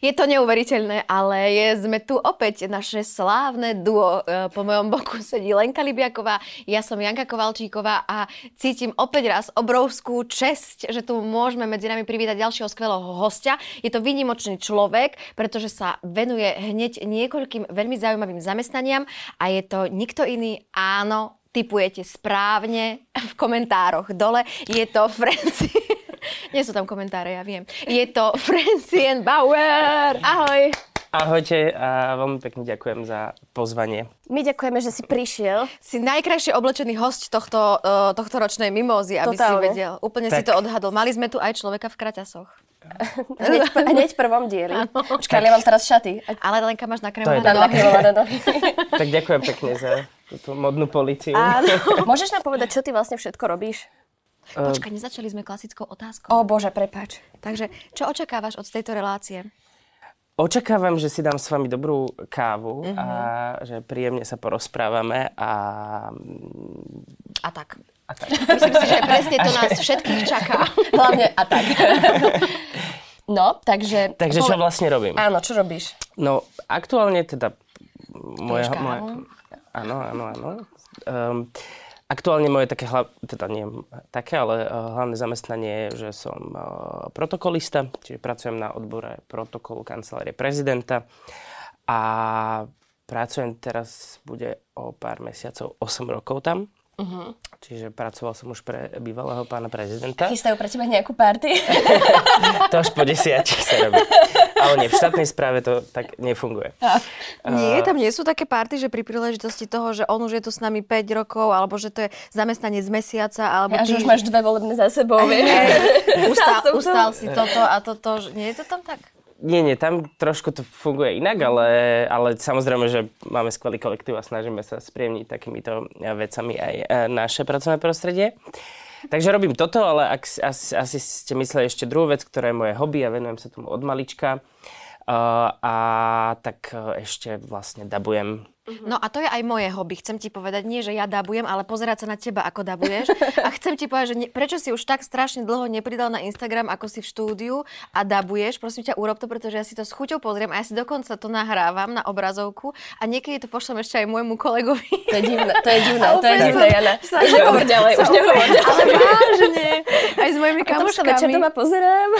Je to neuveriteľné, ale je, sme tu opäť naše slávne duo. E, po mojom boku sedí Lenka Libiaková, ja som Janka Kovalčíková a cítim opäť raz obrovskú česť, že tu môžeme medzi nami privítať ďalšieho skvelého hostia. Je to výnimočný človek, pretože sa venuje hneď niekoľkým veľmi zaujímavým zamestnaniam a je to nikto iný, áno, typujete správne v komentároch dole. Je to Francie. Nie sú tam komentáre, ja viem. Je to Francien Bauer. Ahoj. Ahojte a veľmi pekne ďakujem za pozvanie. My ďakujeme, že si prišiel. Si najkrajšie oblečený host tohto, uh, tohto ročnej mimózy, aby Totálne. si vedel. Úplne tak. si to odhadol. Mali sme tu aj človeka v kraťasoch. hneď, hneď v prvom dieli. Počkaj, ja mám teraz šaty. Ale Lenka máš nakremované nohy. tak ďakujem pekne za túto modnú policiu. Môžeš nám povedať, čo ty vlastne všetko robíš? Počkaj, nezačali sme klasickou otázkou. O bože, prepač. Takže, čo očakávaš od tejto relácie? Očakávam, že si dám s vami dobrú kávu uh-huh. a mhm. že príjemne sa porozprávame a... A tak. A tak. Myslím si, že presne to nás všetkých čaká. Hlavne a tak. No, takže... Takže čo vlastne robím? Áno, čo robíš? No, aktuálne teda... Moje, moje, áno, áno, áno. Um, Aktuálne moje také, teda nie také, ale eh, hlavné zamestnanie je, že som eh, protokolista, čiže pracujem na odbore protokolu kancelárie prezidenta a pracujem teraz, bude o pár mesiacov, 8 rokov tam. Uh-huh. Čiže pracoval som už pre bývalého pána prezidenta. Chystajú pre teba nejakú party? to až po desiatich sa robí. Ale nie, v štátnej správe to tak nefunguje. A, nie, tam nie sú také party, že pri príležitosti toho, že on už je tu s nami 5 rokov, alebo že to je zamestnanie z mesiaca, alebo ja, ty... že už máš dve volebné za sebou, vieš. Ustal, ustal si toto a toto. Nie je to tam tak? Nie, nie, tam trošku to funguje inak, ale, ale samozrejme, že máme skvelý kolektív a snažíme sa spriemniť takýmito vecami aj e, naše pracovné prostredie. Takže robím toto, ale ak, asi, asi ste mysleli ešte druhú vec, ktorá je moje hobby a venujem sa tomu od malička. Uh, a tak uh, ešte vlastne dabujem No a to je aj moje hobby. Chcem ti povedať, nie, že ja dabujem, ale pozerať sa na teba, ako dabuješ. A chcem ti povedať, že ne, prečo si už tak strašne dlho nepridal na Instagram, ako si v štúdiu a dabuješ. Prosím ťa, urob to, pretože ja si to s chuťou pozriem a ja si dokonca to nahrávam na obrazovku a niekedy to pošlem ešte aj môjmu kolegovi. To je divné, to je divné, to je divné, Jana. Už nehovor ďalej, už nehovor ďalej. Ale vážne, aj s mojimi kamoškami. Čo doma pozerám.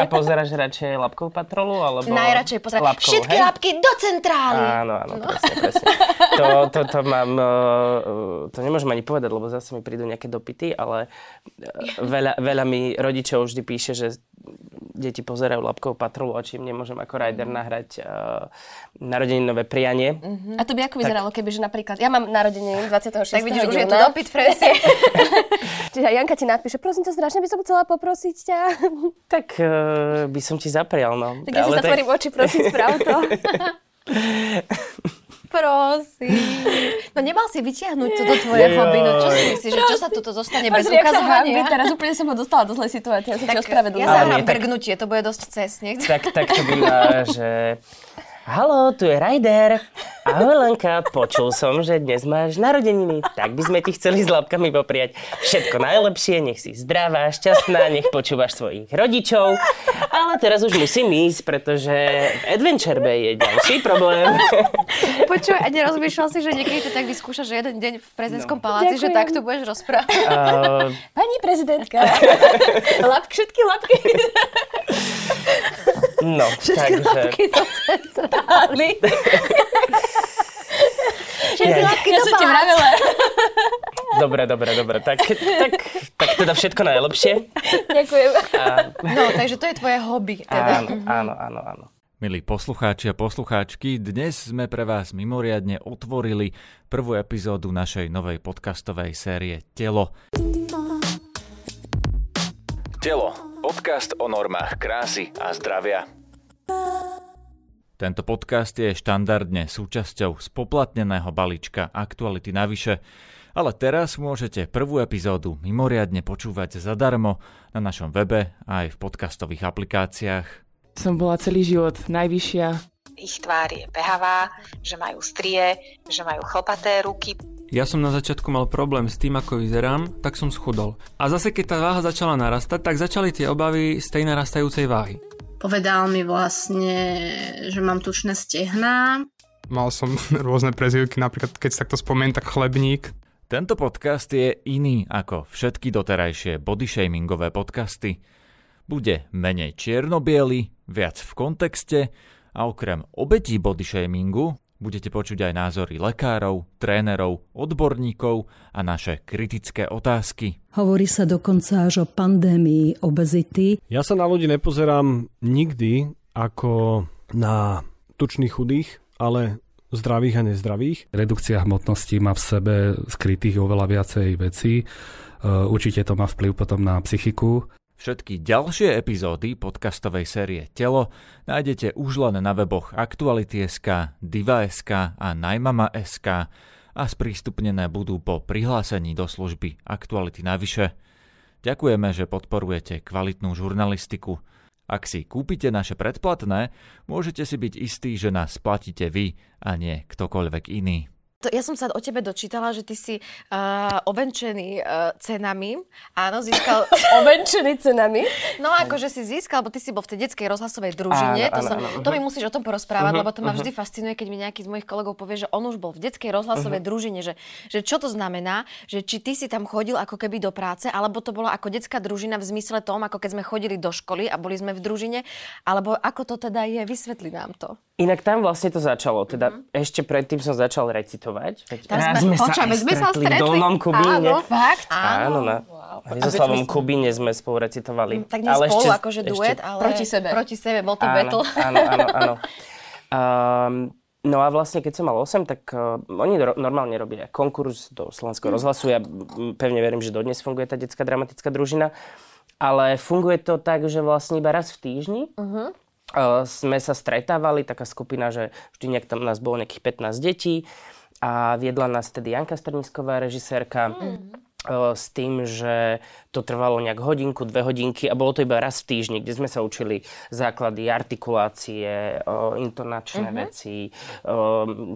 A, pozeráš radšej labkovú patrolu? Alebo Najradšej pozerám. Všetky labky do centrály. Áno, áno, no. presne presne. To, to, to mám, eh, to nemôžem ani povedať, lebo zase mi prídu nejaké dopity, ale eh, veľa, veľa mi rodičov vždy píše, že deti pozerajú labkovú patrolu a čím nemôžem ako rider nahrať uh, narodeninové prianie. Uh-huh. A to by ako vyzeralo, tak... keby, že napríklad, ja mám narodeniny 26. Tak vidíš, už je tu dopyt, Francie. Čiže Janka ti napíše, prosím ťa, strašne by som chcela poprosiť ťa. Tak uh, by som ti zaprial, no. Tak ja si zatvorím tak... oči, prosím, sprav to. Prosím. No nemal si vytiahnuť toto tvoje hobby, no čo si myslíš, že čo sa toto zostane bez ukazovania? Teraz úplne som ho dostala do zlej situácie, ja sa tak, Ja zahrám grgnutie, to bude dosť cestne. Tak, tak to býva, že Halo, tu je Ryder. Ahoj Lenka, počul som, že dnes máš narodeniny, tak by sme ti chceli s labkami popriať všetko najlepšie, nech si zdravá, šťastná, nech počúvaš svojich rodičov. Ale teraz už musím ísť, pretože v Adventure Bay je ďalší problém. Počuj, a nerozmýšľal si, že niekedy to tak vyskúšaš, že jeden deň v prezidentskom no. paláci, Ďakujem. že takto budeš rozprávať? Uh... Pani prezidentka, labky, všetky labky. No, Všetky takže... labky do centrály. Všetky ja do ti vravela. Dobre, dobre, dobre. Tak, tak, tak teda všetko najlepšie. Ďakujem. A... No, takže to je tvoje hobby. Teda. Áno, áno, áno, áno. Milí poslucháči a poslucháčky, dnes sme pre vás mimoriadne otvorili prvú epizódu našej novej podcastovej série Telo. Telo Podcast o normách krásy a zdravia. Tento podcast je štandardne súčasťou spoplatneného balíčka Aktuality navyše, ale teraz môžete prvú epizódu mimoriadne počúvať zadarmo na našom webe a aj v podcastových aplikáciách. Som bola celý život najvyššia. Ich tvár je behavá, že majú strie, že majú chlpaté ruky, ja som na začiatku mal problém s tým, ako vyzerám, tak som schudol. A zase keď tá váha začala narastať, tak začali tie obavy z tej narastajúcej váhy. Povedal mi vlastne, že mám tučné stehná. Mal som rôzne prezivky, napríklad keď sa takto spomeniem, tak chlebník. Tento podcast je iný ako všetky doterajšie bodyshamingové podcasty. Bude menej čierno viac v kontexte a okrem obetí bodyshamingu budete počuť aj názory lekárov, trénerov, odborníkov a naše kritické otázky. Hovorí sa dokonca až o pandémii obezity. Ja sa na ľudí nepozerám nikdy ako na tučných chudých, ale zdravých a nezdravých. Redukcia hmotnosti má v sebe skrytých oveľa viacej vecí. E, určite to má vplyv potom na psychiku. Všetky ďalšie epizódy podcastovej série Telo nájdete už len na weboch Aktuality.sk, Diva.sk a Najmama.sk a sprístupnené budú po prihlásení do služby Aktuality navyše. Ďakujeme, že podporujete kvalitnú žurnalistiku. Ak si kúpite naše predplatné, môžete si byť istí, že nás platíte vy a nie ktokoľvek iný. To, ja som sa o tebe dočítala, že ty si uh, ovenčený uh, cenami. Áno, získal... ovenčený cenami? No, akože si získal, lebo ty si bol v tej detskej rozhlasovej družine. Áno, to, áno, som, áno, to mi musíš o tom porozprávať, uh-huh, lebo to ma uh-huh. vždy fascinuje, keď mi nejaký z mojich kolegov povie, že on už bol v detskej rozhlasovej uh-huh. družine. Že, že čo to znamená, že či ty si tam chodil ako keby do práce, alebo to bolo ako detská družina v zmysle tom, ako keď sme chodili do školy a boli sme v družine, alebo ako to teda je, vysvetli nám to. Inak tam vlastne to začalo. Teda uh-huh. ešte predtým som začal recitovať. Veď tam sme, sme sa aj sme sa stretli. v Dolnom Kubíne. Áno, fakt? Áno, na wow. Rizoslavom sme... Kubíne sme spolu recitovali. Mm, tak nie ale spolu, ešte, akože duet, ale proti sebe. Proti sebe, bol to áno, battle. Áno, áno, áno. Um, No a vlastne, keď som mal 8, tak uh, oni ro- normálne robia konkurs do Slovenského rozhlasu. Ja pevne verím, že dodnes funguje tá detská dramatická družina. Ale funguje to tak, že vlastne iba raz v týždni uh-huh sme sa stretávali, taká skupina, že vždy nejak tam nás bolo nejakých 15 detí a viedla nás tedy Janka Strnisková, režisérka. Mm s tým, že to trvalo nejak hodinku, dve hodinky a bolo to iba raz v týždni, kde sme sa učili základy artikulácie, intonačné mm-hmm. veci,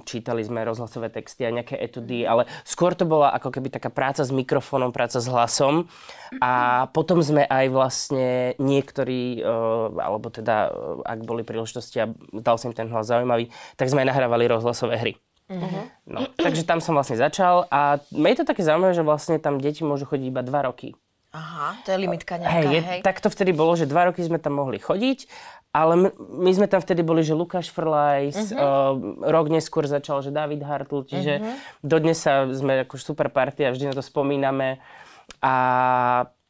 čítali sme rozhlasové texty a nejaké etudy, ale skôr to bola ako keby taká práca s mikrofónom, práca s hlasom a potom sme aj vlastne niektorí, alebo teda ak boli príležitosti a dal som im ten hlas zaujímavý, tak sme aj nahrávali rozhlasové hry. Uh-huh. No, takže tam som vlastne začal a je to také zaujímavé, že vlastne tam deti môžu chodiť iba 2 roky. Aha, to je limitka nejaká, hej. Je, hej. Tak to vtedy bolo, že 2 roky sme tam mohli chodiť, ale my, my sme tam vtedy boli, že Lukáš Frlajs, uh-huh. uh, rok neskôr začal, že David Hartl, čiže uh-huh. dodnes sa sme ako super partia, vždy na to spomíname. A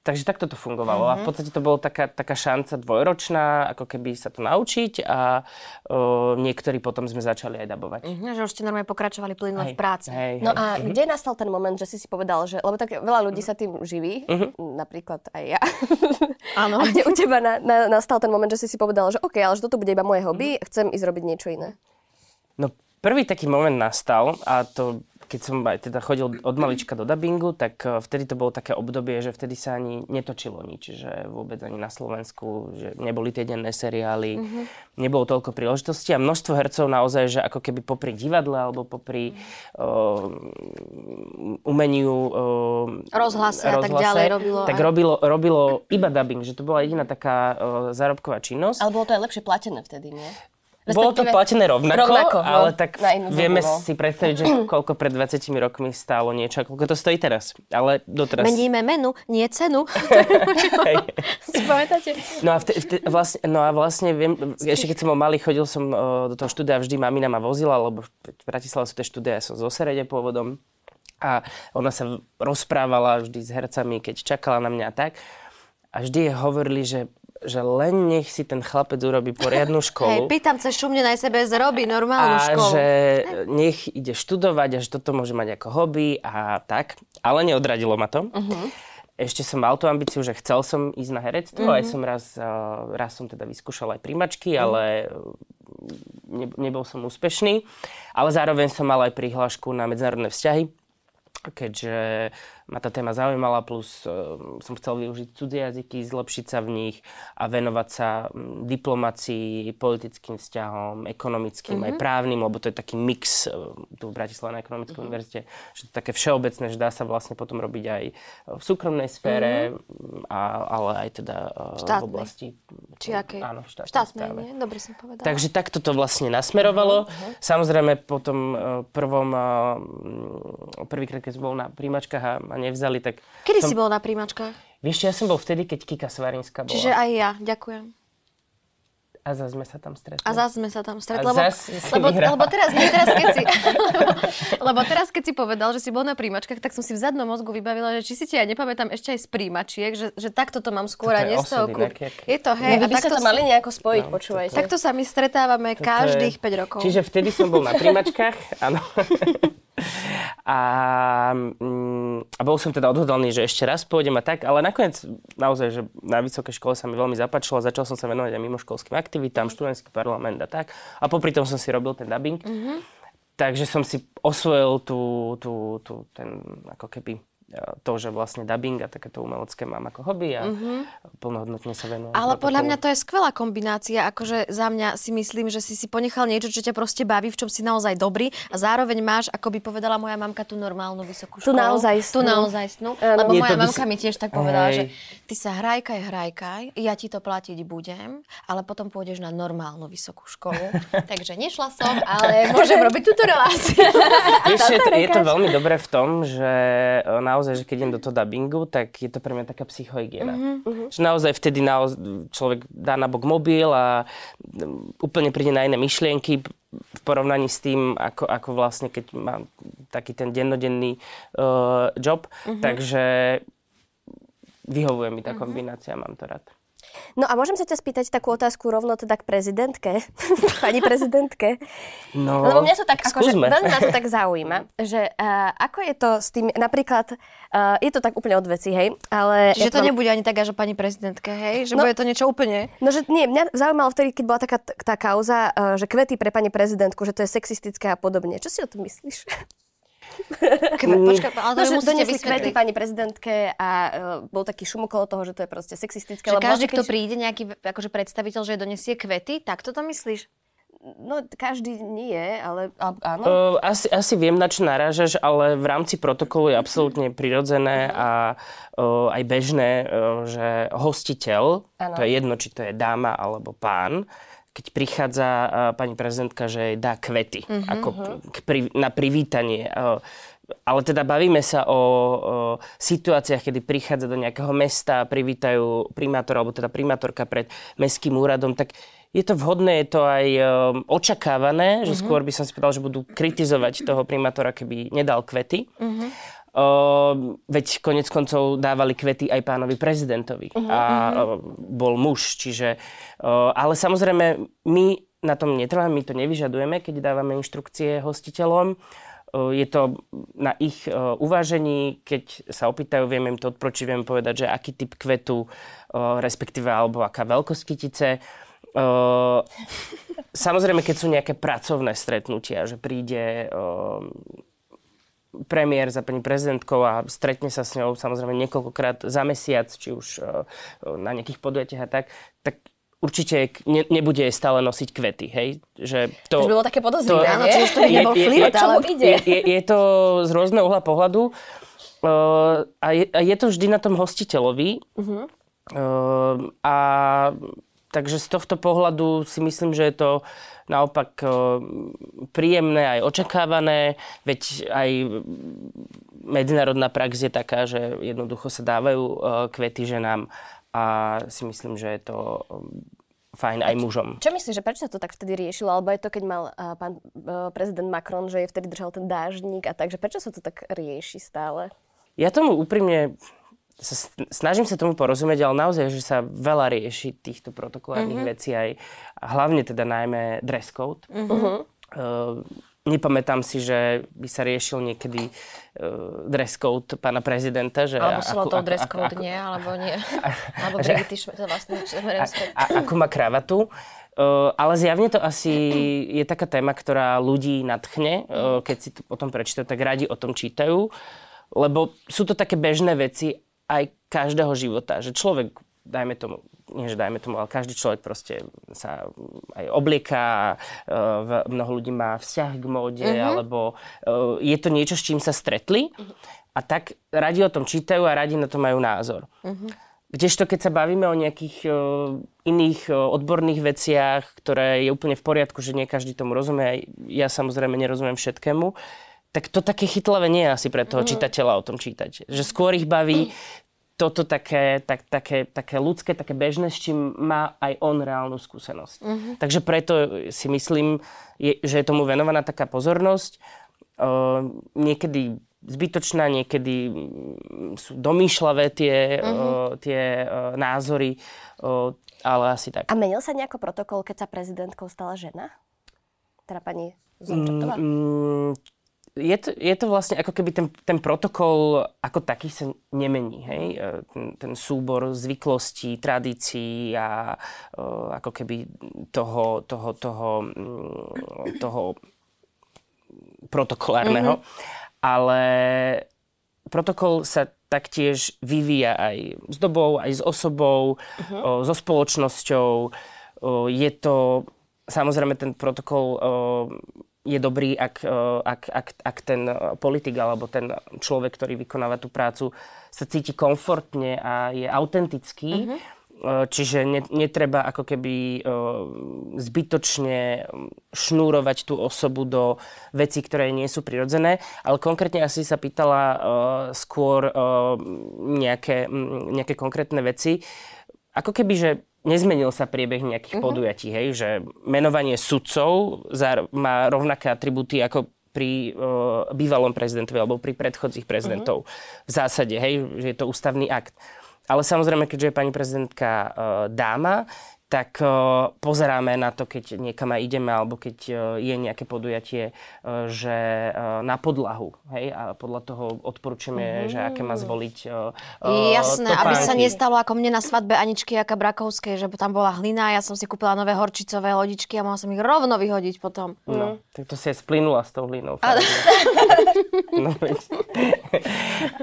Takže takto to fungovalo. Mm-hmm. A v mhm. podstate to bola taká, taká šanca dvojročná, ako keby sa to naučiť a o, niektorí potom sme začali aj dabovať. Mm-hmm, že už ste normálne pokračovali plynulo v práci. Hej, no hej. a mm-hmm. kde nastal ten moment, že si si povedal, že, lebo tak veľa ľudí sa tým živí, mm-hmm. napríklad aj ja. Áno. a kde u teba na, na, nastal ten moment, že si si povedal, že OK, ale že toto bude iba moje hobby, mm-hmm. chcem ísť robiť niečo iné? No prvý taký moment nastal a to keď som aj teda chodil od malička do dubbingu, tak eh, vtedy to bolo také obdobie, že vtedy sa ani netočilo nič, že vôbec ani na Slovensku, že neboli tie denné seriály, mm-hmm. nebolo toľko príležitostí a množstvo hercov naozaj, že ako keby popri divadle alebo popri uh, umeniu uh, rozhlase, a tak ďalej robilo. Tak robilo, robilo iba dubbing, že to bola jediná taká uh, zárobková činnosť. Ale bolo to aj lepšie platené vtedy, nie? Bolo to platené rovnako, rovnako no, ale tak vieme no. si predstaviť, že koľko pred 20 rokmi stálo niečo koľko to stojí teraz. Ale doteraz... Meníme menu, nie cenu. No a, vte, vte, vlastne, no a vlastne viem, ešte keď som malý, chodil som uh, do toho štúdia, vždy mamina ma vozila, lebo v Bratislave sú tie štúdia, ja som zo Serede pôvodom. A ona sa rozprávala vždy s hercami, keď čakala na mňa tak. A vždy hovorili, že že len nech si ten chlapec urobí poriadnu školu. Hej, pýtam sa šumne na sebe zrobí normálnu a školu. že nech ide študovať a že toto môže mať ako hobby a tak. Ale neodradilo ma to. Uh-huh. Ešte som mal tú ambíciu, že chcel som ísť na herectvo. Uh-huh. Aj som raz, raz som teda vyskúšal aj primačky, uh-huh. ale ne, nebol som úspešný. Ale zároveň som mal aj prihlášku na medzinárodné vzťahy keďže ma tá téma zaujímala, plus uh, som chcel využiť cudzie jazyky, zlepšiť sa v nich a venovať sa diplomácii, politickým vzťahom, ekonomickým, mm-hmm. aj právnym, lebo to je taký mix uh, tu v Bratislave na ekonomickej mm-hmm. univerzite, že to je také všeobecné, že dá sa vlastne potom robiť aj v súkromnej sfére, mm-hmm. a, ale aj teda uh, v oblasti... Či aké? Áno, štátnej, štátnej nie? Dobre som povedala. Takže takto to vlastne nasmerovalo. Uh-huh. Samozrejme po tom uh, prvom, prvýkrát, keď som bol na príjmačkách a nevzali, tak... Kedy som... si bol na príjmačkách? Vieš, ja som bol vtedy, keď Kika Svarinská bola. Čiže aj ja, ďakujem. A zase sme sa tam stretli. A zase sme sa tam stretli. lebo, lebo, lebo, teraz, nie, teraz, keď si, lebo teraz, keď si povedal, že si bol na príjmačkách, tak som si v zadnom mozgu vybavila, že či si ti ja nepamätám ešte aj z príjmačiek, že, že takto to mám skôr a nie z toho kúp. Je to, hej. No, vy by ste to mali nejako spojiť, no, počúvajte. Takto sa my stretávame toto každých je... 5 rokov. Čiže vtedy som bol na príjmačkách, áno. A, mm, a bol som teda odhodlaný, že ešte raz pôjdem a tak, ale nakoniec naozaj, že na vysokej škole sa mi veľmi zapáčilo, začal som sa venovať aj mimoškolským aktivitám, študentský parlament a tak. A popri tom som si robil ten dubbing. Mm-hmm. Takže som si osvojil tú, tú, tú, ten ako keby to, že vlastne dubbing a takéto umelecké mám ako hobby a uh-huh. plnohodnotne sa venujem. Ale podľa mňa to je skvelá kombinácia, akože za mňa si myslím, že si si ponechal niečo, čo ťa proste baví, v čom si naozaj dobrý a zároveň máš, ako by povedala moja mamka, tú normálnu vysokú školu. Tu naozaj Tu naozaj snú. Lebo moja mamka by... mi tiež tak povedala, Hej. že ty sa hrajkaj, hrajkaj, ja ti to platiť budem, ale potom pôjdeš na normálnu vysokú školu. Takže nešla som, ale môžem robiť túto reláciu. Je, to, je to veľmi dobré v tom, že naozaj naozaj, že keď idem do toho dubbingu, tak je to pre mňa taká psychohygiena. Uh-huh. Že naozaj vtedy naozaj človek dá na bok mobil a úplne príde na iné myšlienky v porovnaní s tým, ako, ako vlastne, keď mám taký ten dennodenný uh, job. Uh-huh. Takže vyhovuje mi tá kombinácia, uh-huh. mám to rád. No a môžem sa ťa spýtať takú otázku rovno teda k prezidentke, pani prezidentke. No, Lebo mňa to tak, akože, veľmi ma to tak zaujíma, že uh, ako je to s tým, napríklad, uh, je to tak úplne od veci, hej, ale... Čiže to mám... nebude ani taká, že pani prezidentke, hej, že no, bude to niečo úplne... No, že nie, mňa zaujímalo vtedy, keď bola taká tá kauza, uh, že kvety pre pani prezidentku, že to je sexistické a podobne. Čo si o tom myslíš? Kve, počka, ale to no, donesli kvety pani prezidentke a uh, bol taký šum okolo toho, že to je proste sexistické. Že lebo každý, kto keď... príde, nejaký akože predstaviteľ, že donesie kvety, tak to myslíš? No, každý nie, ale áno. Uh, asi, asi viem, na čo narážaš, ale v rámci protokolu je absolútne prirodzené a uh, aj bežné, uh, že hostiteľ, ano. to je jedno, či to je dáma alebo pán, keď prichádza uh, pani prezidentka, že dá kvety uh-huh. ako k, pri, na privítanie. Uh, ale teda bavíme sa o, o situáciách, kedy prichádza do nejakého mesta a privítajú primátora, alebo teda primátorka pred mestským úradom, tak je to vhodné, je to aj um, očakávané, že uh-huh. skôr by som si povedal, že budú kritizovať toho primátora, keby nedal kvety. Uh-huh. Uh, veď konec koncov dávali kvety aj pánovi prezidentovi uh-huh, a uh, bol muž, čiže... Uh, ale samozrejme, my na tom netrváme, my to nevyžadujeme, keď dávame inštrukcie hostiteľom. Uh, je to na ich uh, uvážení, keď sa opýtajú, vieme im to odpročiť, vieme povedať, že aký typ kvetu, uh, respektíve alebo aká veľkosť kytice. Uh, samozrejme, keď sú nejaké pracovné stretnutia, že príde uh, premiér za pani prezidentkou a stretne sa s ňou samozrejme niekoľkokrát za mesiac, či už uh, na nejakých podujatiach a tak, tak určite ne, nebude stále nosiť kvety, hej? Že to, to by bolo také podozrivé, áno, či už to by nebol je, flip, ale ide. Je, je to z rôzneho uhla pohľadu uh, a, je, a je to vždy na tom hostiteľovi. Uh-huh. Uh, a takže z tohto pohľadu si myslím, že je to naopak príjemné aj očakávané, veď aj medzinárodná prax je taká, že jednoducho sa dávajú kvety ženám a si myslím, že je to fajn aj mužom. Čo myslíš, že prečo sa to tak vtedy riešilo? Alebo je to, keď mal uh, pán uh, prezident Macron, že je vtedy držal ten dážnik a takže prečo sa to tak rieši stále? Ja tomu úprimne sa snažím sa tomu porozumieť, ale naozaj, že sa veľa rieši týchto protokolárnych uh-huh. vecí aj, a hlavne teda najmä dress code. Uh-huh. Uh, nepamätám si, že by sa riešil niekedy uh, dress code pána prezidenta. Že alebo ako, to dress code ako, nie, alebo nie. alebo Brigitte to vlastne a, a, ako má kravatu. Uh, ale zjavne to asi je taká téma, ktorá ľudí nadchne, uh, keď si to potom prečítajú, tak radi o tom čítajú. lebo sú to také bežné veci aj každého života, že človek, dajme tomu, nie že dajme tomu, ale každý človek proste sa aj oblieká, uh, mnoho ľudí má vzťah k móde, uh-huh. alebo uh, je to niečo, s čím sa stretli uh-huh. a tak radi o tom čítajú a radi na to majú názor. Uh-huh. Kdežto keď sa bavíme o nejakých uh, iných uh, odborných veciach, ktoré je úplne v poriadku, že nie každý tomu rozumie, ja samozrejme nerozumiem všetkému, tak to také chytlavé nie je asi pre toho čitateľa o tom čítať. Že skôr ich baví toto také, tak, také, také ľudské, také bežné, s čím má aj on reálnu skúsenosť. Uh-huh. Takže preto si myslím, je, že je tomu venovaná taká pozornosť. Uh, niekedy zbytočná, niekedy sú domýšľavé tie, uh-huh. uh, tie uh, názory, uh, ale asi tak. A menil sa nejako protokol, keď sa prezidentkou stala žena? Teda pani Zončatová? Mm, je to, je to vlastne ako keby ten, ten protokol ako taký sa nemení. Hej? E, ten, ten súbor zvyklostí, tradícií a uh, ako keby toho, toho, toho, mm, toho protokolárneho. Mm-hmm. Ale protokol sa taktiež vyvíja aj s dobou, aj s osobou, uh-huh. o, so spoločnosťou. O, je to, samozrejme ten protokol o, je dobrý, ak, e, ak, ak, ak ten politik alebo ten človek, ktorý vykonáva tú prácu, sa cíti komfortne a je autentický. Uh-huh. Čiže netreba ako keby e, zbytočne šnúrovať tú osobu do vecí, ktoré nie sú prirodzené. Ale konkrétne asi sa pýtala skôr nejaké, nejaké konkrétne veci. Ako keby, že nezmenil sa priebeh nejakých uh-huh. podujatí, hej, že menovanie sudcov má rovnaké atributy ako pri uh, bývalom prezidentovi alebo pri predchodzích prezidentov. Uh-huh. V zásade, hej, že je to ústavný akt. Ale samozrejme, keďže je pani prezidentka uh, dáma, tak uh, pozeráme na to, keď niekam aj ideme, alebo keď uh, je nejaké podujatie, uh, že na podlahu, hej, a podľa toho odporúčame, mm. že aké má zvoliť Jasné, topánky. aby sa nestalo ako mne na svadbe Aničky Jaka Brakovskej, že tam bola hlina, ja som si kúpila nové horčicové lodičky a mohla som ich rovno vyhodiť potom. No, mm. tak to si je splynula s tou hlinou. no,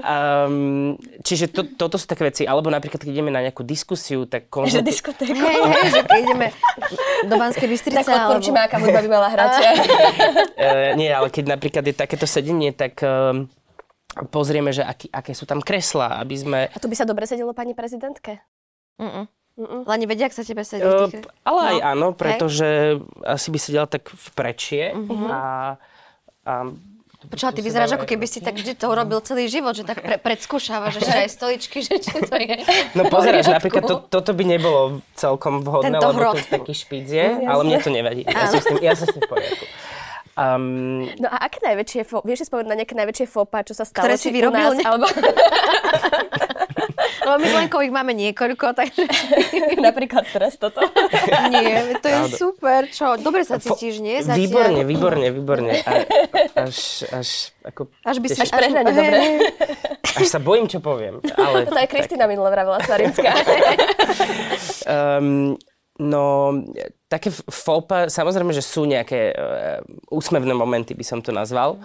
um, čiže to, toto sú také veci, alebo napríklad, keď ideme na nejakú diskusiu, tak... Konzult... Že diskotéka že keď ideme do Banskej Bystrice. Tak odporúčime, aká hudba by mala hrať. uh, nie, ale keď napríklad je takéto sedenie, tak uh, pozrieme, že aký, aké sú tam kreslá, aby sme... A tu by sa dobre sedelo pani prezidentke? Mm-mm. Mm-mm. Len nevedia, ak sa tebe sedí. Uh, ale no. aj áno, pretože Hej. asi by sedela tak v prečie uh-huh. a, a Počula, ty vyzeráš, ako keby si tak vždy to urobil celý život, že tak pre, predskúšavaš ešte aj stoličky, že čo to je. No pozeráš, napríklad to, toto by nebolo celkom vhodné, Tento lebo to je taký špíc je, ale mne to nevadí. Ja som s tým, ja som s tým v poriadku. Um, no a aké najväčšie, fo- vieš si spomenúť na nejaké najväčšie fopa, čo sa stalo? Ktoré si vyrobil? Nás, alebo... Lebo my s Lenkou ich máme niekoľko, takže... Napríklad teraz toto. Nie, to je Pravda. super. Čo, dobre sa cítiš, nie? Zatiaľ? Výborne, výborne, výborne. A, až, až, ako... Až by si... Až prehnane, dobre. Až sa bojím, čo poviem. Ale, to aj Kristina minule vravila Svarinská. um, No, také fópa, samozrejme, že sú nejaké uh, úsmevné momenty, by som to nazval.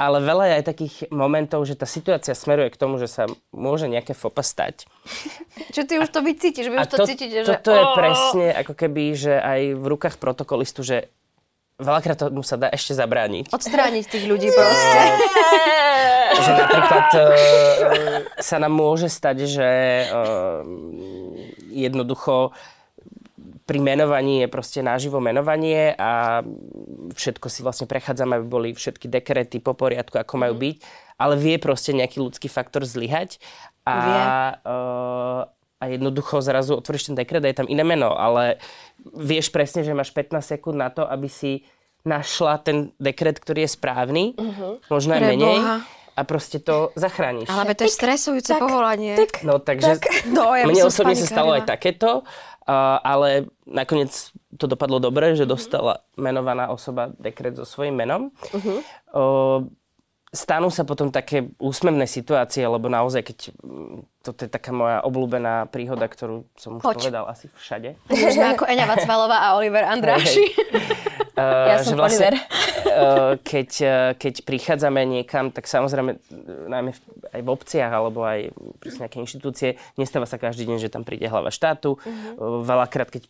Ale veľa je aj takých momentov, že tá situácia smeruje k tomu, že sa môže nejaké fopa stať. Čo ty už to vycítiš, vy už to, to cítite, že... Toto je presne ako keby, že aj v rukách protokolistu, že veľakrát tomu sa dá ešte zabrániť. Odstrániť tých ľudí proste. že napríklad uh, sa nám môže stať, že uh, jednoducho pri menovaní je proste naživo menovanie a všetko si vlastne prechádzame, aby boli všetky dekrety po poriadku, ako majú mhm. byť, ale vie proste nejaký ľudský faktor zlyhať a, uh, a jednoducho zrazu otvoríš ten dekret a je tam iné meno, ale vieš presne, že máš 15 sekúnd na to, aby si našla ten dekret, ktorý je správny, uh-huh. možno aj menej. a proste to zachrániš. Ale to je stresujúce tak, povolanie. Tak, no takže tak. No, ja mne osobne sa stalo aj takéto ale nakoniec to dopadlo dobre, že dostala menovaná osoba dekret so svojím menom. Uh-huh. Uh, stanú sa potom také úsmevné situácie, lebo naozaj, keď mm, toto je taká moja obľúbená príhoda, ktorú som už Poď. povedal asi všade. Sme ako Eňa Vacvalová a Oliver Andráši. Uh, ja som vlastne, Oliver. keď, keď prichádzame niekam, tak samozrejme, najmä aj v obciach alebo aj nejaké inštitúcie, nestáva sa každý deň, že tam príde hlava štátu. Uh-huh. Veľakrát, keď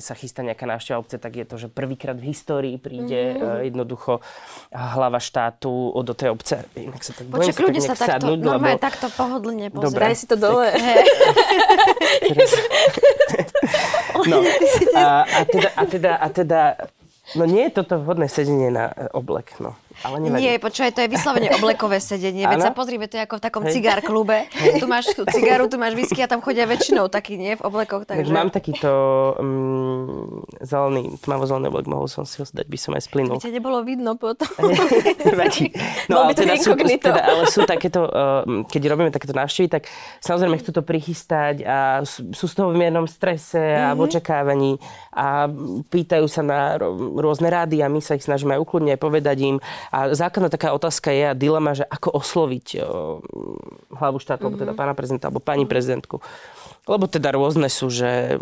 sa chystá nejaká návšteva obce, tak je to, že prvýkrát v histórii príde uh-huh. jednoducho hlava štátu do tej obce. Inak sa tak Počkej, kľudne sa takto, sadnúť, normálne lebo... takto pohodlne pozrieť. Dobre. Daj si to dole. no, a, a, teda, a, teda, a teda, no nie je toto vhodné sedenie na oblek, no. Ale nevadí. Nie, počúvaj, to je vyslovene oblekové sedenie. Veď sa pozrime, to je ako v takom Hej. cigár klube. Hej. Tu máš tú cigaru, tu máš whisky a tam chodia väčšinou takí, nie? V oblekoch. Takže... Mám takýto um, zelený, tmavo-zelený oblek, mohol som si ho zdať, by som aj splynul. Ťa nebolo vidno potom. no, ale teda, sú, teda, ale sú takéto, uh, keď robíme takéto návštevy, tak samozrejme chcú to prichystať a sú, z toho v miernom strese mm-hmm. a v mhm. očakávaní a pýtajú sa na rôzne rády a my sa ich snažíme aj ukludne povedať im a základná taká otázka je a dilema, že ako osloviť o, hlavu štátu, mm-hmm. teda mhm. pána prezidenta, alebo pani prezidentku. Lebo teda rôzne sú, že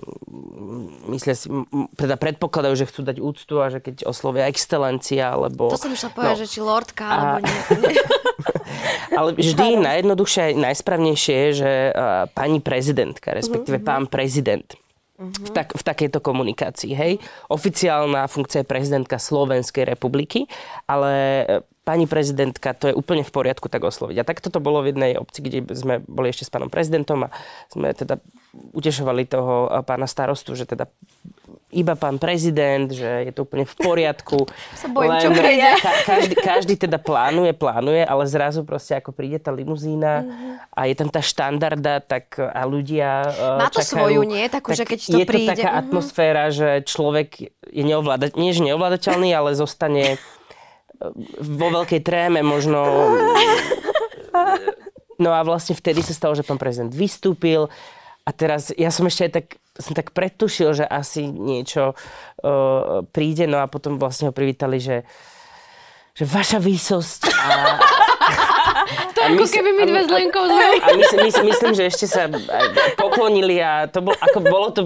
myslia si, teda predpokladajú, že chcú dať úctu a že keď oslovia excelencia, alebo... To som išla povedať, no, že či lordka, a... alebo nie. Ale vždy najjednoduchšie a najsprávnejšie je, že uh, pani prezidentka, respektíve uh-huh. pán prezident, v, tak, v takejto komunikácii. Hej? Oficiálna funkcia je prezidentka Slovenskej republiky, ale e, pani prezidentka, to je úplne v poriadku tak osloviť. A takto to bolo v jednej obci, kde sme boli ešte s pánom prezidentom a sme teda utešovali toho e, pána starostu, že teda iba pán prezident, že je to úplne v poriadku. Sa bojím, čo Ka- každý, každý teda plánuje, plánuje, ale zrazu proste ako príde tá limuzína mm-hmm. a je tam tá štandarda, tak a ľudia e, Má to čakajú, svoju, nie? Takú, že keď to je príde. Je to taká mm-hmm. atmosféra, že človek je neovláda- nie že neovládateľný, ale zostane vo veľkej tréme možno... No a vlastne vtedy sa stalo, že pán prezident vystúpil a teraz ja som ešte aj tak, som tak predtušil, že asi niečo uh, príde, no a potom vlastne ho privítali, že, že vaša výsosť a... to a ako keby my dve s Lenkou sme... A myslím, myslím, myslím, že ešte sa poklonili a to bolo, ako bolo to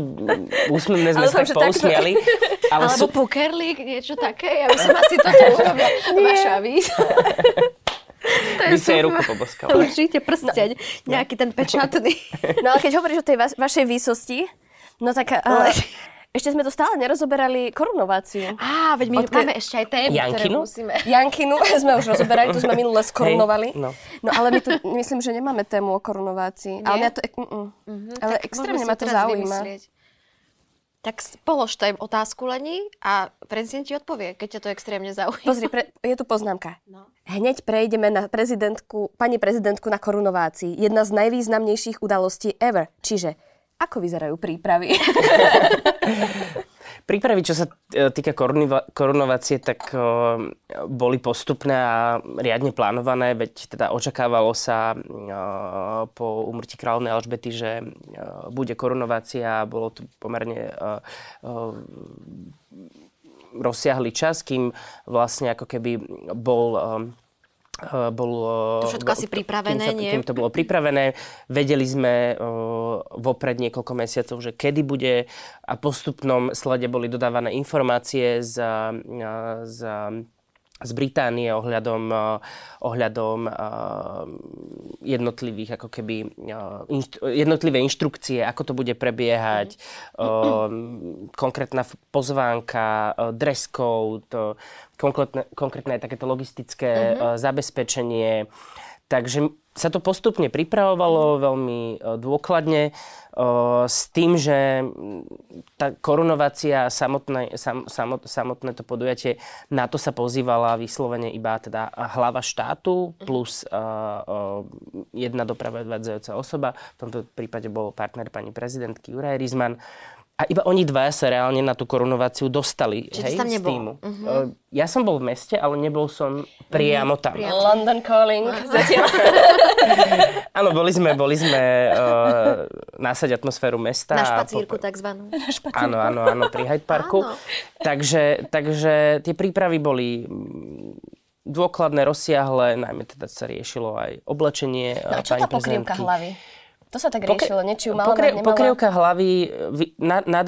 úsmevné, sme sa tak pousmiali. Ale Alebo sú... pokerlík, niečo také, ja by som asi toto urobila. Vaša výsosť. To je By jej ruku poboskala. Určite prsteň, no. nejaký ten pečatný. No ale keď hovoríš o tej va- vašej výsosti, no tak... Uh, ešte sme to stále nerozoberali korunováciu. Á, veď my Odke... máme ešte aj témy, Jankinu? ktoré musíme... Jankinu sme už rozoberali, to sme minule skorunovali. Hey, no. no ale my tu myslím, že nemáme tému o korunovácii. Nie? Ale mňa to... Mm-mm. ale tak extrémne ma to zaujíma. Vymyslieť. Tak polož im otázku Leni a prezident ti odpovie, keď ťa to extrémne zaujíma. Pozri, pre, je tu poznámka. No. Hneď prejdeme na prezidentku, pani prezidentku na korunovácii. Jedna z najvýznamnejších udalostí ever. Čiže, ako vyzerajú prípravy? Prípravy, čo sa e, týka korunovácie, tak e, boli postupné a riadne plánované, veď teda očakávalo sa e, po umrti kráľovnej Alžbety, že bude korunovácia a bolo to pomerne rozsiahly čas, kým vlastne ako keby bol bol... To všetko asi pripravené, kým sa, nie? Kým to bolo pripravené, vedeli sme uh, vopred niekoľko mesiacov, že kedy bude a postupnom slede boli dodávané informácie uh, za z Británie ohľadom, ohľadom jednotlivých ako keby jednotlivé inštrukcie, ako to bude prebiehať, mm. konkrétna pozvánka, dress code, konkrétne, konkrétne takéto logistické mm-hmm. zabezpečenie. Takže sa to postupne pripravovalo veľmi dôkladne s tým, že tá korunovácia, samotné, sam, samot, samotné to podujatie, na to sa pozývala vyslovene iba teda hlava štátu plus uh, uh, jedna dopravedzajúca osoba. V tomto prípade bol partner pani prezidentky Juraj Rizman. A iba oni dvaja sa reálne na tú korunováciu dostali. Čiže hej, tam nebol. Z týmu. Uh-huh. Ja som bol v meste, ale nebol som priamo tam. Priamo. London calling. Áno, boli sme, boli sme uh, násať atmosféru mesta. Na špacírku po... takzvanú. Na špacírku. Áno, áno, áno, pri Hyde Parku. Áno. Takže, takže tie prípravy boli dôkladné, rozsiahle, najmä teda sa riešilo aj oblečenie no a čo tá pokrývka hlavy? To sa tak riešilo, niečo mala mať, nemala. Pokrievka hlavy, vy- na, na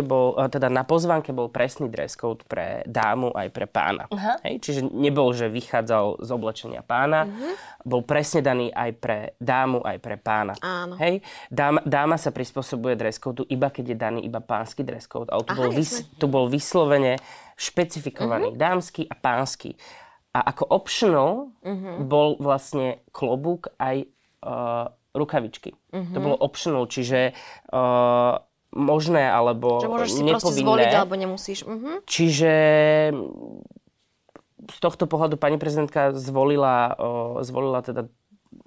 bol, eh, teda na pozvánke bol presný dress code pre dámu aj pre pána. Aha. Hej? Čiže nebol, že vychádzal z oblečenia pána, Mhm. bol presne daný aj pre dámu, aj pre pána. Áno. Hej? Dáma, dáma sa prispôsobuje dress code iba keď je daný iba pánsky dress code, ale tu, Aha, bol, vys, tu bol vyslovene špecifikovaný Mhm. dámsky a pánsky. A ako optional Mhm. bol vlastne klobúk aj uh, rukavičky. Mhm. To bolo optional, čiže uh, možné alebo Že môžeš si nepovinné. zvoliť, alebo nemusíš. Mhm. Čiže z tohto pohľadu pani prezidentka zvolila, uh, zvolila teda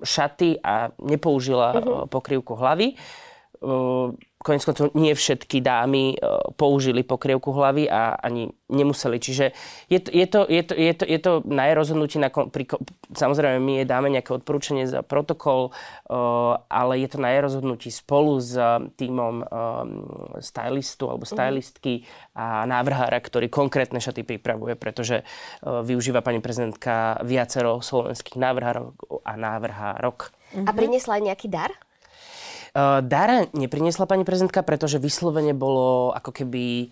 šaty a nepoužila Mhm. uh, pokrývku hlavy. Uh, Konec koncov nie všetky dámy uh, použili pokrievku hlavy a ani nemuseli. Čiže je to, je to, je to, je to, je to na jej rozhodnutí. Na, pri, samozrejme, my jej dáme nejaké odporúčanie za protokol, uh, ale je to na jej rozhodnutí spolu s týmom um, stylistu alebo stylistky a návrhára, ktorý konkrétne šaty pripravuje, pretože využíva pani prezidentka viacero slovenských návrhárov a návrhárok. A priniesla aj nejaký dar? Uh, Dara nepriniesla pani prezidentka, pretože vyslovene bolo ako keby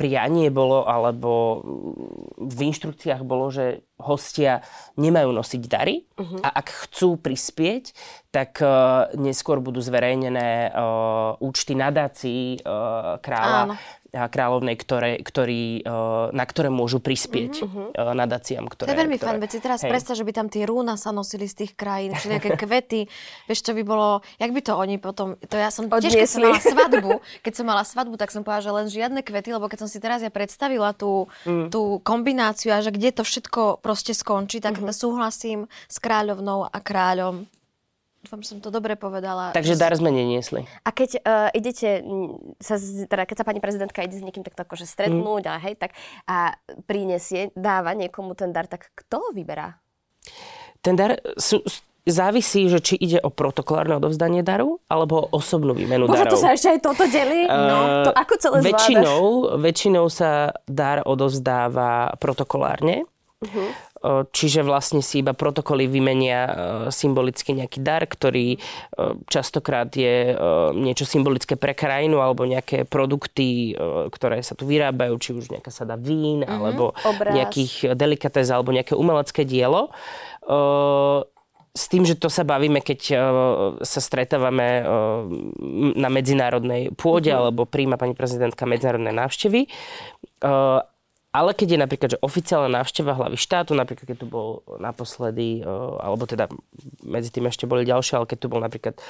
prianie bolo, alebo mm, v inštrukciách bolo, že hostia nemajú nosiť dary Mhm. a ak chcú prispieť, tak uh, neskôr budú zverejnené uh, účty nadácií uh, kráľa Áno. A kráľovnej, ktoré, ktorý, uh, na ktoré môžu prispieť Mhm. uh, nadáciám, To ktoré... je veľmi ktoré, fajn, veď si teraz predstav, že by tam tie rúna sa nosili z tých krajín, či nejaké kvety, vieš, čo by bolo, jak by to oni potom, to ja som tiež, keď som Odniesli. mala svadbu, keď som mala svadbu, tak som povedala, že len žiadne kvety, lebo keď som si teraz ja predstavila tú, Mm. tú kombináciu a že kde to všetko proste skončí, tak Mhm. súhlasím s kráľovnou a kráľom. Dúfam, že som to dobre povedala. Takže dar sme neniesli. A keď uh, idete, mm, sa, teda keď sa pani prezidentka ide s niekým takto akože stretnúť a hej, tak a prinesie, dáva niekomu ten dar, tak kto vyberá? Ten dar sú, závisí, že či ide o protokolárne odovzdanie daru alebo o osobnú výmenu Bože, darov. to sa ešte aj toto delí? No, to ako celé zvládaš? väčšinou, väčšinou sa dar odovzdáva protokolárne. Uh-huh. Čiže vlastne si iba protokoly vymenia symbolicky nejaký dar, ktorý častokrát je niečo symbolické pre krajinu alebo nejaké produkty, ktoré sa tu vyrábajú, či už nejaká sada vín Mhm. alebo Obráz. nejakých delikatéz alebo nejaké umelecké dielo. S tým, že to sa bavíme, keď sa stretávame na medzinárodnej pôde, Mhm. alebo príjma pani prezidentka medzinárodné návštevy. Ale keď je napríklad že oficiálna návšteva hlavy štátu, napríklad keď tu bol naposledy, e, alebo teda medzi tým ešte boli ďalšie, ale keď tu bol napríklad e,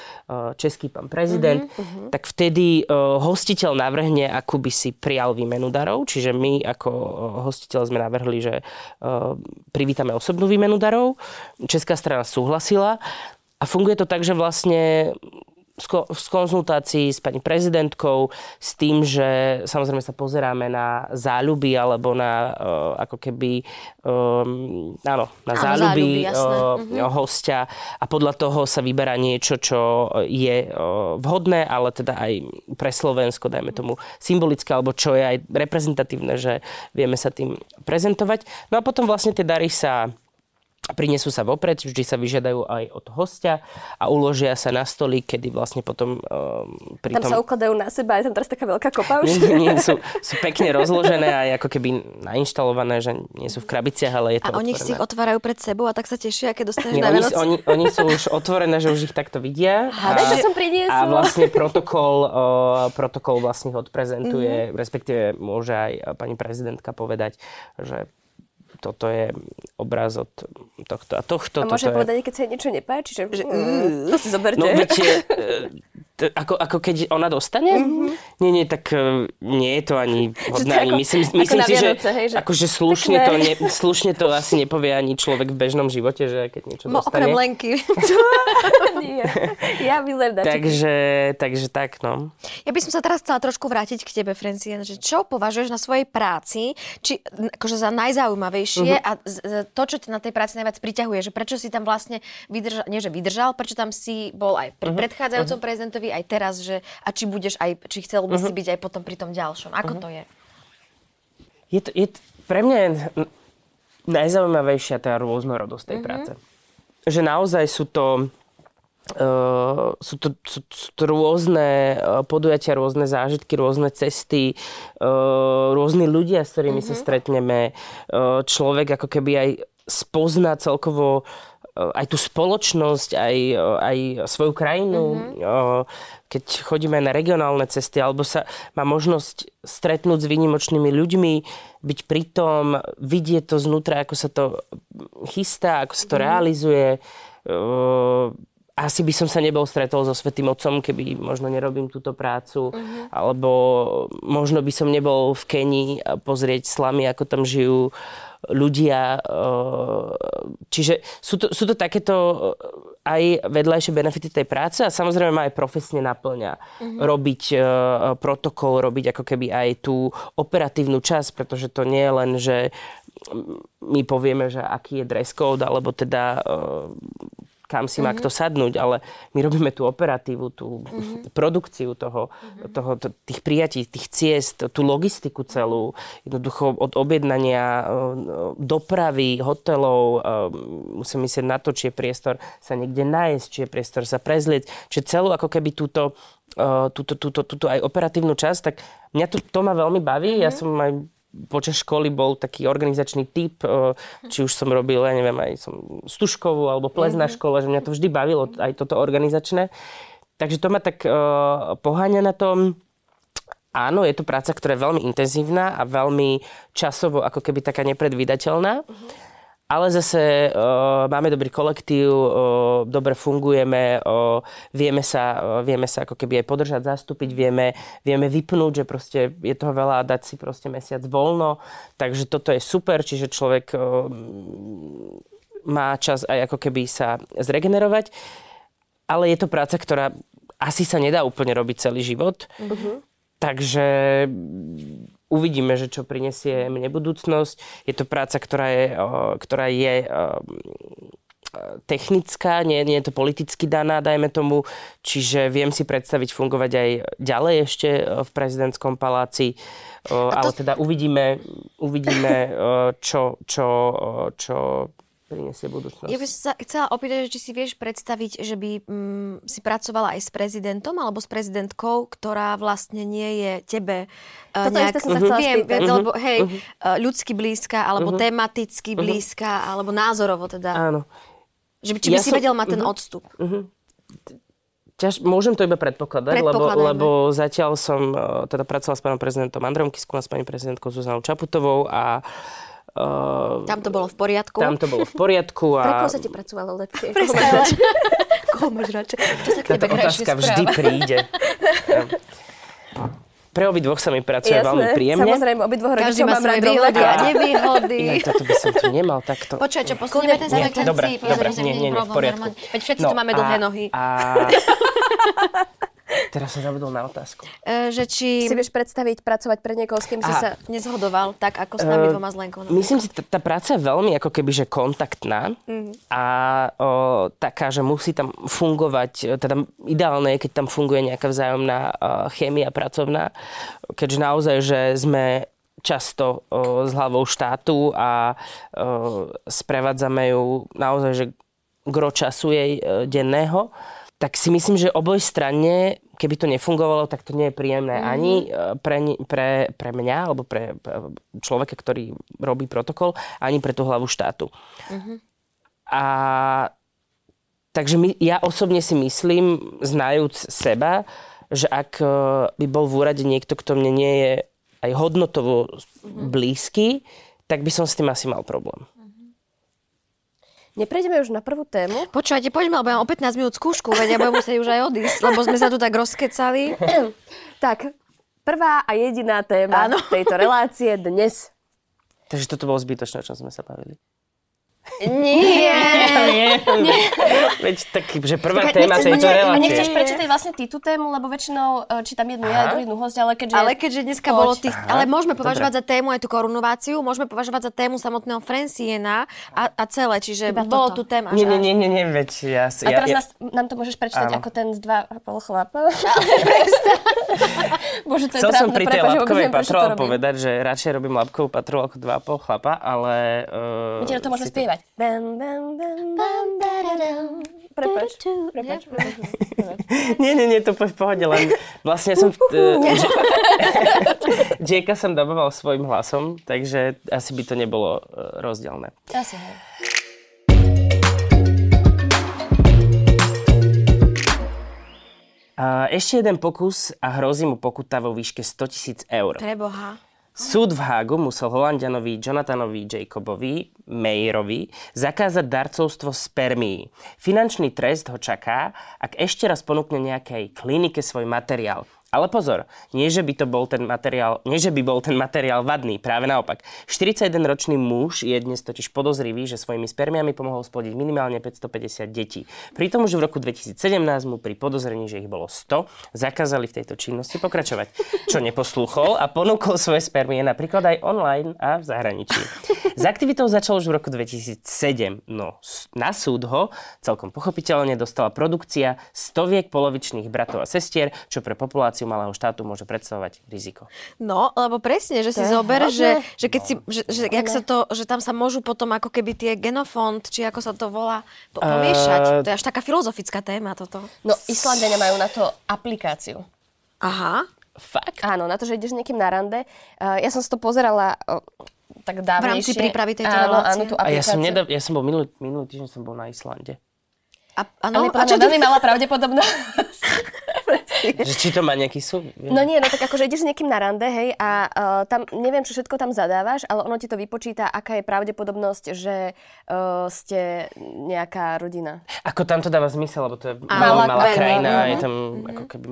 český pán prezident, mhm. tak vtedy e, hostiteľ navrhne, akú by si prijal výmenu darov. Čiže my ako hostiteľ sme navrhli, že privítame osobnú výmenu darov. Česká strana súhlasila. A funguje to tak, že vlastne v konzultácii s pani prezidentkou s tým, že samozrejme sa pozeráme na záľuby alebo na uh, ako keby um, áno, na Áno, záľuby, záľuby, uh, Mhm. hostia a podľa toho sa vyberá niečo, čo je uh, vhodné, ale teda aj pre Slovensko, dajme tomu symbolické, alebo čo je aj reprezentatívne, že vieme sa tým prezentovať. No a potom vlastne tie dary sa prinesú sa vopred, vždy sa vyžiadajú aj od hostia a uložia sa na stoli, kedy vlastne potom um, pri Tam tom... sa ukladajú na seba, je tam teraz taká veľká kopa už. Nie, nie, sú, sú pekne rozložené a ako keby nainštalované, že nie sú v krabiciach, ale je to A oni si ich otvárajú pred sebou a tak sa tešia, keď dostaneš Nie, na oni, oni, oni sú už otvorené, že už ich takto vidia. Hádaj, čo som priniesla. A vlastne protokol, uh, protokol vlastne ho odprezentuje, Mhm. respektíve môže aj pani prezidentka povedať, že toto je obraz od tohto a tohto. A môže toto je... povedať, keď sa niečo nepáči, že, že mm, zoberte. No viete, ako, ako keď ona dostane? Nie, nie, tak e, nie je to ani hodné. Ani ako- myslím, ako myslím na si, že, Vianoce, hej, že akože slušne, to ne, slušne to asi nepovie ani človek v bežnom živote, že keď niečo Mo, dostane. okrem Lenky. Nie. Ja vyzerám. Takže, takže tak, no. Ja by som sa teraz chcela trošku vrátiť k tebe, Francien, že čo považuješ na svojej práci, či akože za najzaujímavejšie Mhm. a z, z, to, čo ťa na tej práci najviac priťahuje, že prečo si tam vlastne vydržal, nie že vydržal, prečo tam si bol aj pri Mhm. predchádzajúcom Mhm. prezidentovi, aj teraz, že a či budeš aj, či chcel by si Mhm. byť aj potom pri tom ďalšom. Ako Mhm. to je? Je to, je to, pre mňa je najzaujímavejšia tá rôznorodosť tej Mhm. práce. Že naozaj sú to Uh, sú, to, sú, sú to rôzne uh, podujatia, rôzne zážitky, rôzne cesty, uh, rôzni ľudia, s ktorými mm-hmm. sa stretneme. Uh, človek ako keby aj spozná celkovo uh, aj tú spoločnosť, aj, uh, aj svoju krajinu. Mm-hmm. Keď chodíme na regionálne cesty, alebo sa má možnosť stretnúť s výnimočnými ľuďmi, byť pritom, vidieť to znútra, ako sa to chystá, ako sa to mm-hmm. realizuje. Asi by som sa nebol stretol so Svetým Otcom, keby možno nerobím túto prácu. Uh-huh. Alebo možno by som nebol v Kenii pozrieť slamy, ako tam žijú ľudia. Čiže sú to, sú to takéto aj vedľajšie benefity tej práce a samozrejme ma aj profesne naplňa uh-huh. robiť protokol, robiť ako keby aj tú operatívnu časť, pretože to nie je len, že my povieme, že aký je dress code, alebo teda kam si má mm-hmm. kto sadnúť, ale my robíme tú operatívu, tú mm-hmm. produkciu toho, mm-hmm. toho, to, tých prijatí, tých ciest, tú logistiku celú, jednoducho od objednania e, dopravy, hotelov, e, musím myslieť na to, či je priestor sa niekde nájsť, či je priestor sa prezlieť, čiže celú ako keby túto, e, túto, túto, túto aj operatívnu časť, tak mňa to, to ma veľmi baví, mm-hmm. ja som aj počas školy bol taký organizačný typ, e, či už som robil, ja neviem, aj som stužkovú alebo ples na mhm. škole, že mňa to vždy bavilo, aj toto organizačné. Takže to ma tak uh, poháňa na tom. Áno, je to práca, ktorá je veľmi intenzívna a veľmi časovo ako keby taká nepredvídateľná. Uh-huh ale zase uh, máme dobrý kolektív, uh, dobre fungujeme, uh, vieme, sa, uh, vieme sa ako keby aj podržať, zastúpiť, vieme, vieme vypnúť, že proste je toho veľa a dať si proste mesiac voľno. Takže toto je super, čiže človek uh, má čas aj ako keby sa zregenerovať. Ale je to práca, ktorá asi sa nedá úplne robiť celý život. Uh-huh. Takže uvidíme, že čo prinesie mne budúcnosť. Je to práca, ktorá je, ktorá je technická, nie, nie je to politicky daná, dajme tomu, čiže viem si predstaviť fungovať aj ďalej ešte v prezidentskom paláci, to... ale teda uvidíme, uvidíme čo, čo, čo prinesie budúcnosť. Ja by som sa chcela opýtať, či si vieš predstaviť, že by mm, si pracovala aj s prezidentom alebo s prezidentkou, ktorá vlastne nie je tebe uh, Toto nejak... som sa chcela viem, spýtať. Uh-huh. lebo hej, uh-huh. ľudsky blízka, alebo uh-huh. tematicky blízka, uh-huh. alebo názorovo teda. Áno. Že by, či by ja si som... vedel mať uh-huh. ten odstup. Uh-huh. Ťaž, môžem to iba predpokladať, lebo, lebo zatiaľ som uh, teda pracovala s pánom prezidentom Androm Kiskom a s pani prezidentkou Zuzanou Čaputovou a uh, Uh, tam to bolo v poriadku. Tam to bolo v poriadku. A... Pre koho sa ti pracovalo lepšie? Koho máš radšej? Kto sa k tebe otázka vždy príde. Pre dvoch sa mi pracuje Jasné, veľmi príjemne. Samozrejme, obidvoch rodičov mám rád výhody a nevýhody. Inak toto by som tu nemal takto. Počkaj, čo, posunieme ten svoj Dobre, dobre, nie, nie, nie, v poriadku. Veď všetci tu no máme dlhé nohy. A... Teraz som zabudol na otázku. Uh, že či... Si vieš predstaviť pracovať pre niekoho, s kým Aha. si sa nezhodoval, tak ako s nami uh, dvoma s Lenkou? Myslím si, tá, tá práca je veľmi ako keby, že kontaktná uh-huh. a o, taká, že musí tam fungovať, teda ideálne je, keď tam funguje nejaká vzájomná o, chémia pracovná, keďže naozaj, že sme často o, s hlavou štátu a o, sprevádzame ju naozaj, že gro času jej o, denného tak si myslím, že oboj strane, keby to nefungovalo, tak to nie je príjemné mm-hmm. ani e, pre, pre, pre mňa, alebo pre človeka, ktorý robí protokol, ani pre tú hlavu štátu. Mm-hmm. A takže my, ja osobne si myslím, znajúc seba, že ak e, by bol v úrade niekto, kto mne nie je aj hodnotovo mm-hmm. blízky, tak by som s tým asi mal problém. Neprejdeme už na prvú tému? Počúvajte, poďme, lebo ja mám o 15 minút skúšku, veď ja budem musieť už aj odísť, lebo sme sa tu tak rozkecali. tak, prvá a jediná téma Áno. tejto relácie dnes. Takže toto bolo zbytočné, o čom sme sa bavili. Nie. nie. nie. Veď tak, že prvá tak, téma tejto relácie. Nechceš prečítať vlastne ty tú tému, lebo väčšinou e, čítam jednu Aha. ja a druhý jednu host, ale keďže... Ale keďže dneska Poď. bolo tých... Aha. Ale môžeme považovať Dobre. za tému aj tú korunováciu, môžeme považovať za tému samotného Franciena a, a celé, čiže Iba bolo toto. tu téma. Nie, nie, nie, nie, nie, veď ja... A teraz ja, nás, nám to môžeš prečítať Áno. ako ten z dva a pol chlapa. Bože, to je Chcel som pri tej labkovej patrol povedať, že radšej robím labkovú patrol ako dva a pol chlapa, ale... My ti to môžeme spievať spievať. Prepač, prepač, prepač. Nie, nie, nie, to v pohode, len vlastne som... Uh, Jaka som daboval svojim hlasom, takže asi by to nebolo uh, rozdielne. Asi hej. Ešte jeden pokus a hrozí mu pokuta vo výške 100 tisíc eur. Preboha. Súd v Hágu musel Holandianovi Jonathanovi Jacobovi Mayerovi zakázať darcovstvo spermií. Finančný trest ho čaká, ak ešte raz ponúkne nejakej klinike svoj materiál. Ale pozor, nie že by to bol ten materiál, nie že by bol ten materiál vadný, práve naopak. 41-ročný muž je dnes totiž podozrivý, že svojimi spermiami pomohol splodiť minimálne 550 detí. Pritom už v roku 2017 mu pri podozrení, že ich bolo 100, zakázali v tejto činnosti pokračovať. Čo neposlúchol a ponúkol svoje spermie napríklad aj online a v zahraničí. S aktivitou začal už v roku 2007, no na súd ho celkom pochopiteľne dostala produkcia stoviek polovičných bratov a sestier, čo pre populáciu malého štátu môže predstavovať riziko. No, lebo presne, že si zober, že, hodne. že keď si, že, že, jak sa to, že tam sa môžu potom ako keby tie genofond, či ako sa to volá, po- pomiešať. Eh, To je až taká filozofická téma toto. No, Islandania majú na to aplikáciu. Aha. Fakt? Áno, na to, že ideš niekým na rande. Uh, ja som si to pozerala uh, tak dávnejšie. V rámci prípravy tejto áno, relácie. áno, tú A ja som, aplikáciu. nedav, ja som bol minulý, minulý týždeň som bol na Islande. A, Ale áno, podľa mňa veľmi malá pravdepodobnosť. Že či to má nejaký sú? No nie, no tak akože ideš s niekým na rande, hej, a uh, tam, neviem, čo všetko tam zadávaš, ale ono ti to vypočíta, aká je pravdepodobnosť, že uh, ste nejaká rodina. Ako tam to dáva zmysel, lebo to je Áno. malá, Malá malá krajina, mhm. je tam ako keby,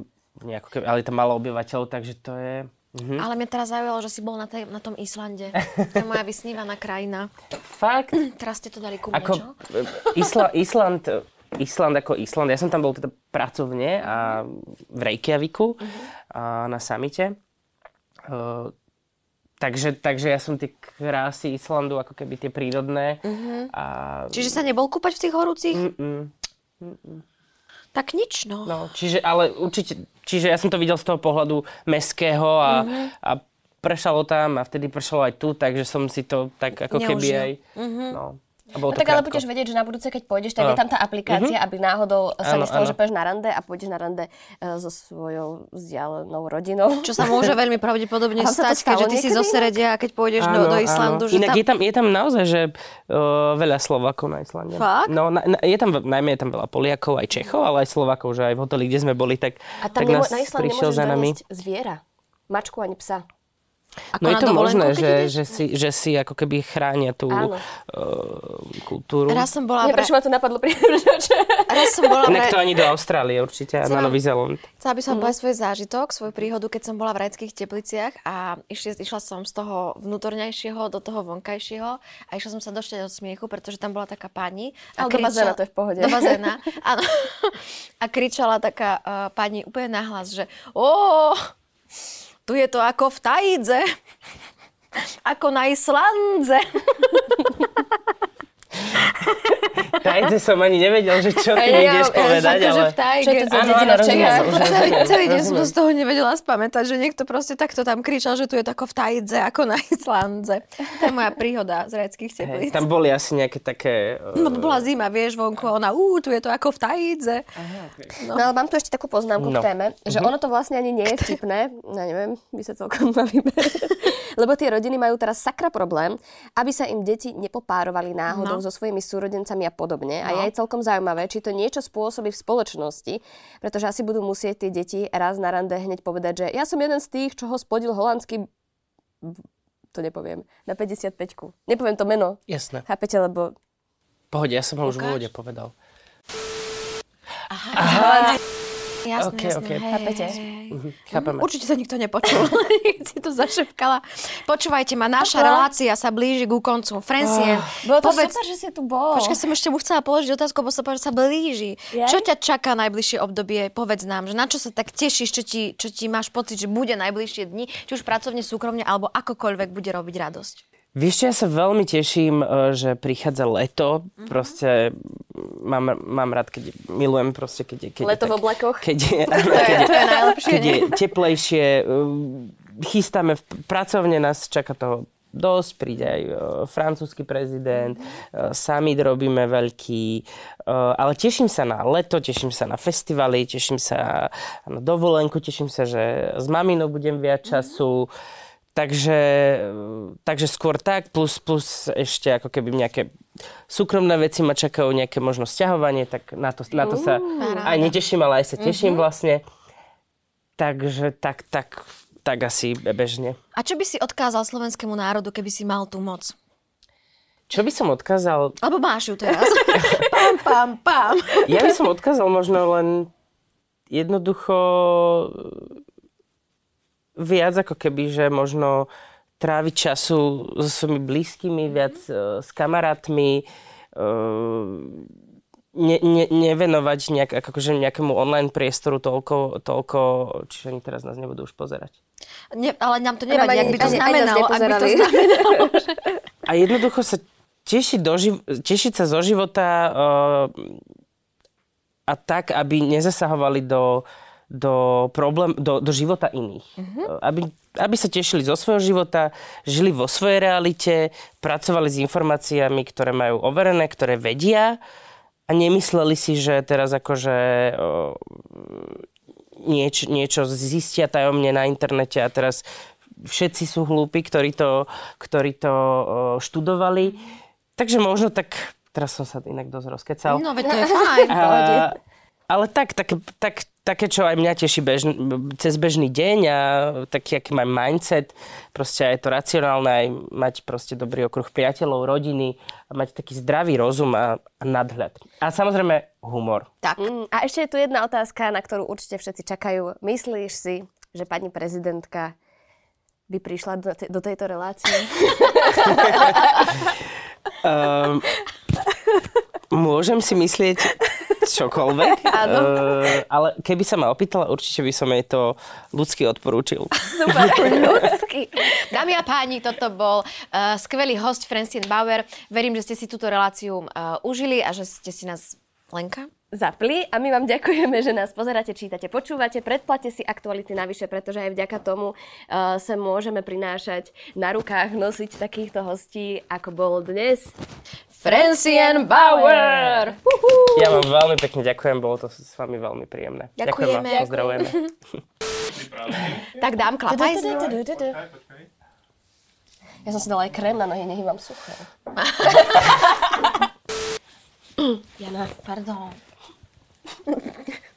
nejako keby, ale je tam malo obyvateľov, takže to je... Mhm. Ale mňa teraz zaujalo, že si bol na, tej, na tom Islande. To je moja vysnívaná krajina. Fakt? Teraz ste to dali ku mne, Ako čo? Isla, Island, Island ako Island, ja som tam bol teda pracovne a v Reykjaviku a na samite. Uh, takže, takže ja som tie krásy Islandu, ako keby tie prírodné. Mhm. A... Čiže sa nebol kúpať v tých horúcich? Mm-mm. Mm-mm. Tak nič, no. No, čiže, ale určite, čiže ja som to videl z toho pohľadu meského a, Mhm. a pršalo tam a vtedy pršalo aj tu, takže som si to tak ako keby Neužil. aj... Mhm. No, a No bolo to tak ale krátko. budeš vedieť, že na budúce, keď pôjdeš, tak Áno. je tam tá aplikácia, Mhm. aby náhodou sa Áno, nestalo, áno. že pôjdeš na rande a pôjdeš na rande uh, so svojou vzdialenou rodinou. Čo sa môže veľmi pravdepodobne stať, keďže ty si zo? Seredia a keď pôjdeš do, do Islandu. Že Inak tam... je, tam, je tam naozaj, že uh, veľa Slovákov na Islande. Fakt? No, na, na, je tam, najmä je tam veľa Poliakov, aj Čechov, ale aj Slovákov, že aj v hoteli, kde sme boli, tak, A tam tak nemo- nás na Islande prišiel za nami. zviera. Mačku ani psa. Ako No je to možné, že, že, si, že si ako keby chránia tú Áno. uh, kultúru. Raz som bola... Nie, prečo ma to napadlo pri Raz som bola... Inak to ani do Austrálie určite a na Chcela- Nový Zéland. Chcela by som Mhm. povedať svoj zážitok, svoju príhodu, keď som bola v rajských tepliciach a išla, išla som z toho vnútornejšieho do toho vonkajšieho a išla som sa došťať od smiechu, pretože tam bola taká pani. A Ale do bazéna to je v pohode. Do bazéna, áno. A kričala taká uh, pani úplne nahlas, že o, tu je to ako v Taidze. Ako na Islandze. Tajde som ani nevedel, že čo ty Ja- ideš ja- povedať, akože ale... v Tajge. Čo je to za dedina v Čechách? Celý, celý deň som z toho nevedela spamätať, že niekto proste takto tam kričal, že tu je to ako v Tajdze, ako na Islandze. To je moja príhoda z Hej, teplíc. tam boli asi nejaké také... Uh, No, bola zima, vieš, vonku ona, ú, tu je to ako v Tajdze. No. ale mám tu ešte takú poznámku No. k téme, že Mhm. ono to vlastne ani nie je vtipné, ja neviem, by sa celkom výber. Lebo tie rodiny majú teraz sakra problém, aby sa im deti nepopárovali náhodou No. so svojimi súrodencami a podobne. A No. je aj celkom zaujímavé, či to niečo spôsobí v spoločnosti, pretože asi budú musieť tie deti raz na rande hneď povedať, že ja som jeden z tých, čo ho spodil holandský to nepoviem, na 55 Nepoviem to meno. Jasné. Chápete, lebo... Pohode, ja som ho už v úvode povedal. Jasné, Ok, jasné. ok. Hej, Chápete? chápeme. Určite to nikto nepočul. si to zašepkala. Počúvajte ma, naša Aha. relácia sa blíži ku koncu. Francien, Bolo to povedz... super, že si tu bol. Počkaj, som ešte mu chcela položiť otázku, bo som povedala, že sa blíži. Jej? Čo ťa čaká najbližšie obdobie? Povedz nám, že na čo sa tak tešíš, čo ti, čo ti máš pocit, že bude najbližšie dni, či už pracovne, súkromne, alebo akokoľvek bude robiť radosť. Vieš čo, ja sa veľmi teším, e, že prichádza leto. Mhm. Proste mám, mám rád, keď milujem proste, keď, je- keď je Leto v tak- oblakoch. Keď je, áno, je, keď je, to je najlepšie. keď je teplejšie, e, chystáme v pracovne, nás čaká toho dosť, príde aj uh, francúzsky prezident, uh, summit robíme veľký, uh, ale teším sa na leto, teším sa na festivaly, teším sa na dovolenku, teším sa, že s maminou budem viac času, takže, takže skôr tak, plus, plus ešte ako keby nejaké súkromné veci ma čakajú, nejaké možno sťahovanie, tak na to, na to sa aj neteším, ale aj sa teším mm-hmm. vlastne. Takže tak, tak, tak asi bežne. A čo by si odkázal slovenskému národu, keby si mal tú moc? Čo by som odkázal? Alebo máš ju teraz. pam, pam, pam. ja by som odkázal možno len jednoducho viac ako keby, že možno tráviť času so svojimi blízkymi, viac uh, s kamarátmi, uh, ne, ne, nevenovať nejak, akože nejakému online priestoru toľko, toľko, čiže oni teraz nás nebudú už pozerať. Ne, ale nám to nevadí, ak by to znamenalo. Ak by to znamenalo A jednoducho sa tešiť, do živ- tešiť sa zo života uh, a tak, aby nezasahovali do, do, problém, do, do života iných. Mm-hmm. Aby, aby sa tešili zo svojho života, žili vo svojej realite, pracovali s informáciami, ktoré majú overené, ktoré vedia a nemysleli si, že teraz akože uh, nieč, niečo zistia tajomne na internete a teraz všetci sú hlúpi, ktorí to, ktorí to študovali. Takže možno tak, teraz som sa inak dosť rozkecal. No, veď to je fajn. A, ale tak, tak, tak, také, čo aj mňa teší bežn, cez bežný deň a taký, aký mám mindset, proste aj to racionálne, aj mať proste dobrý okruh priateľov, rodiny a mať taký zdravý rozum a, a nadhľad. A samozrejme humor. Tak. Mm, a ešte je tu jedna otázka, na ktorú určite všetci čakajú. Myslíš si, že pani prezidentka by prišla do, te, do tejto relácie? um, môžem si myslieť čokoľvek. Áno. Uh, ale keby sa ma opýtala, určite by som jej to ľudsky odporúčil. Super, ľudsky. Dámy a páni, toto bol uh, skvelý host Francine Bauer. Verím, že ste si túto reláciu uh, užili a že ste si nás Lenka? zapli a my vám ďakujeme, že nás pozeráte, čítate, počúvate. Predplate si aktuality navyše, pretože aj vďaka tomu uh, sa môžeme prinášať na rukách, nosiť takýchto hostí, ako bol dnes Francien Bauer. Ja vám veľmi pekne ďakujem, bolo to s vami veľmi príjemné. Ďakujeme. Ďakujem pozdravujeme. tak dám klapaj. Ja som si dala aj krém na nohy, nech mám suché. Jana, pardon.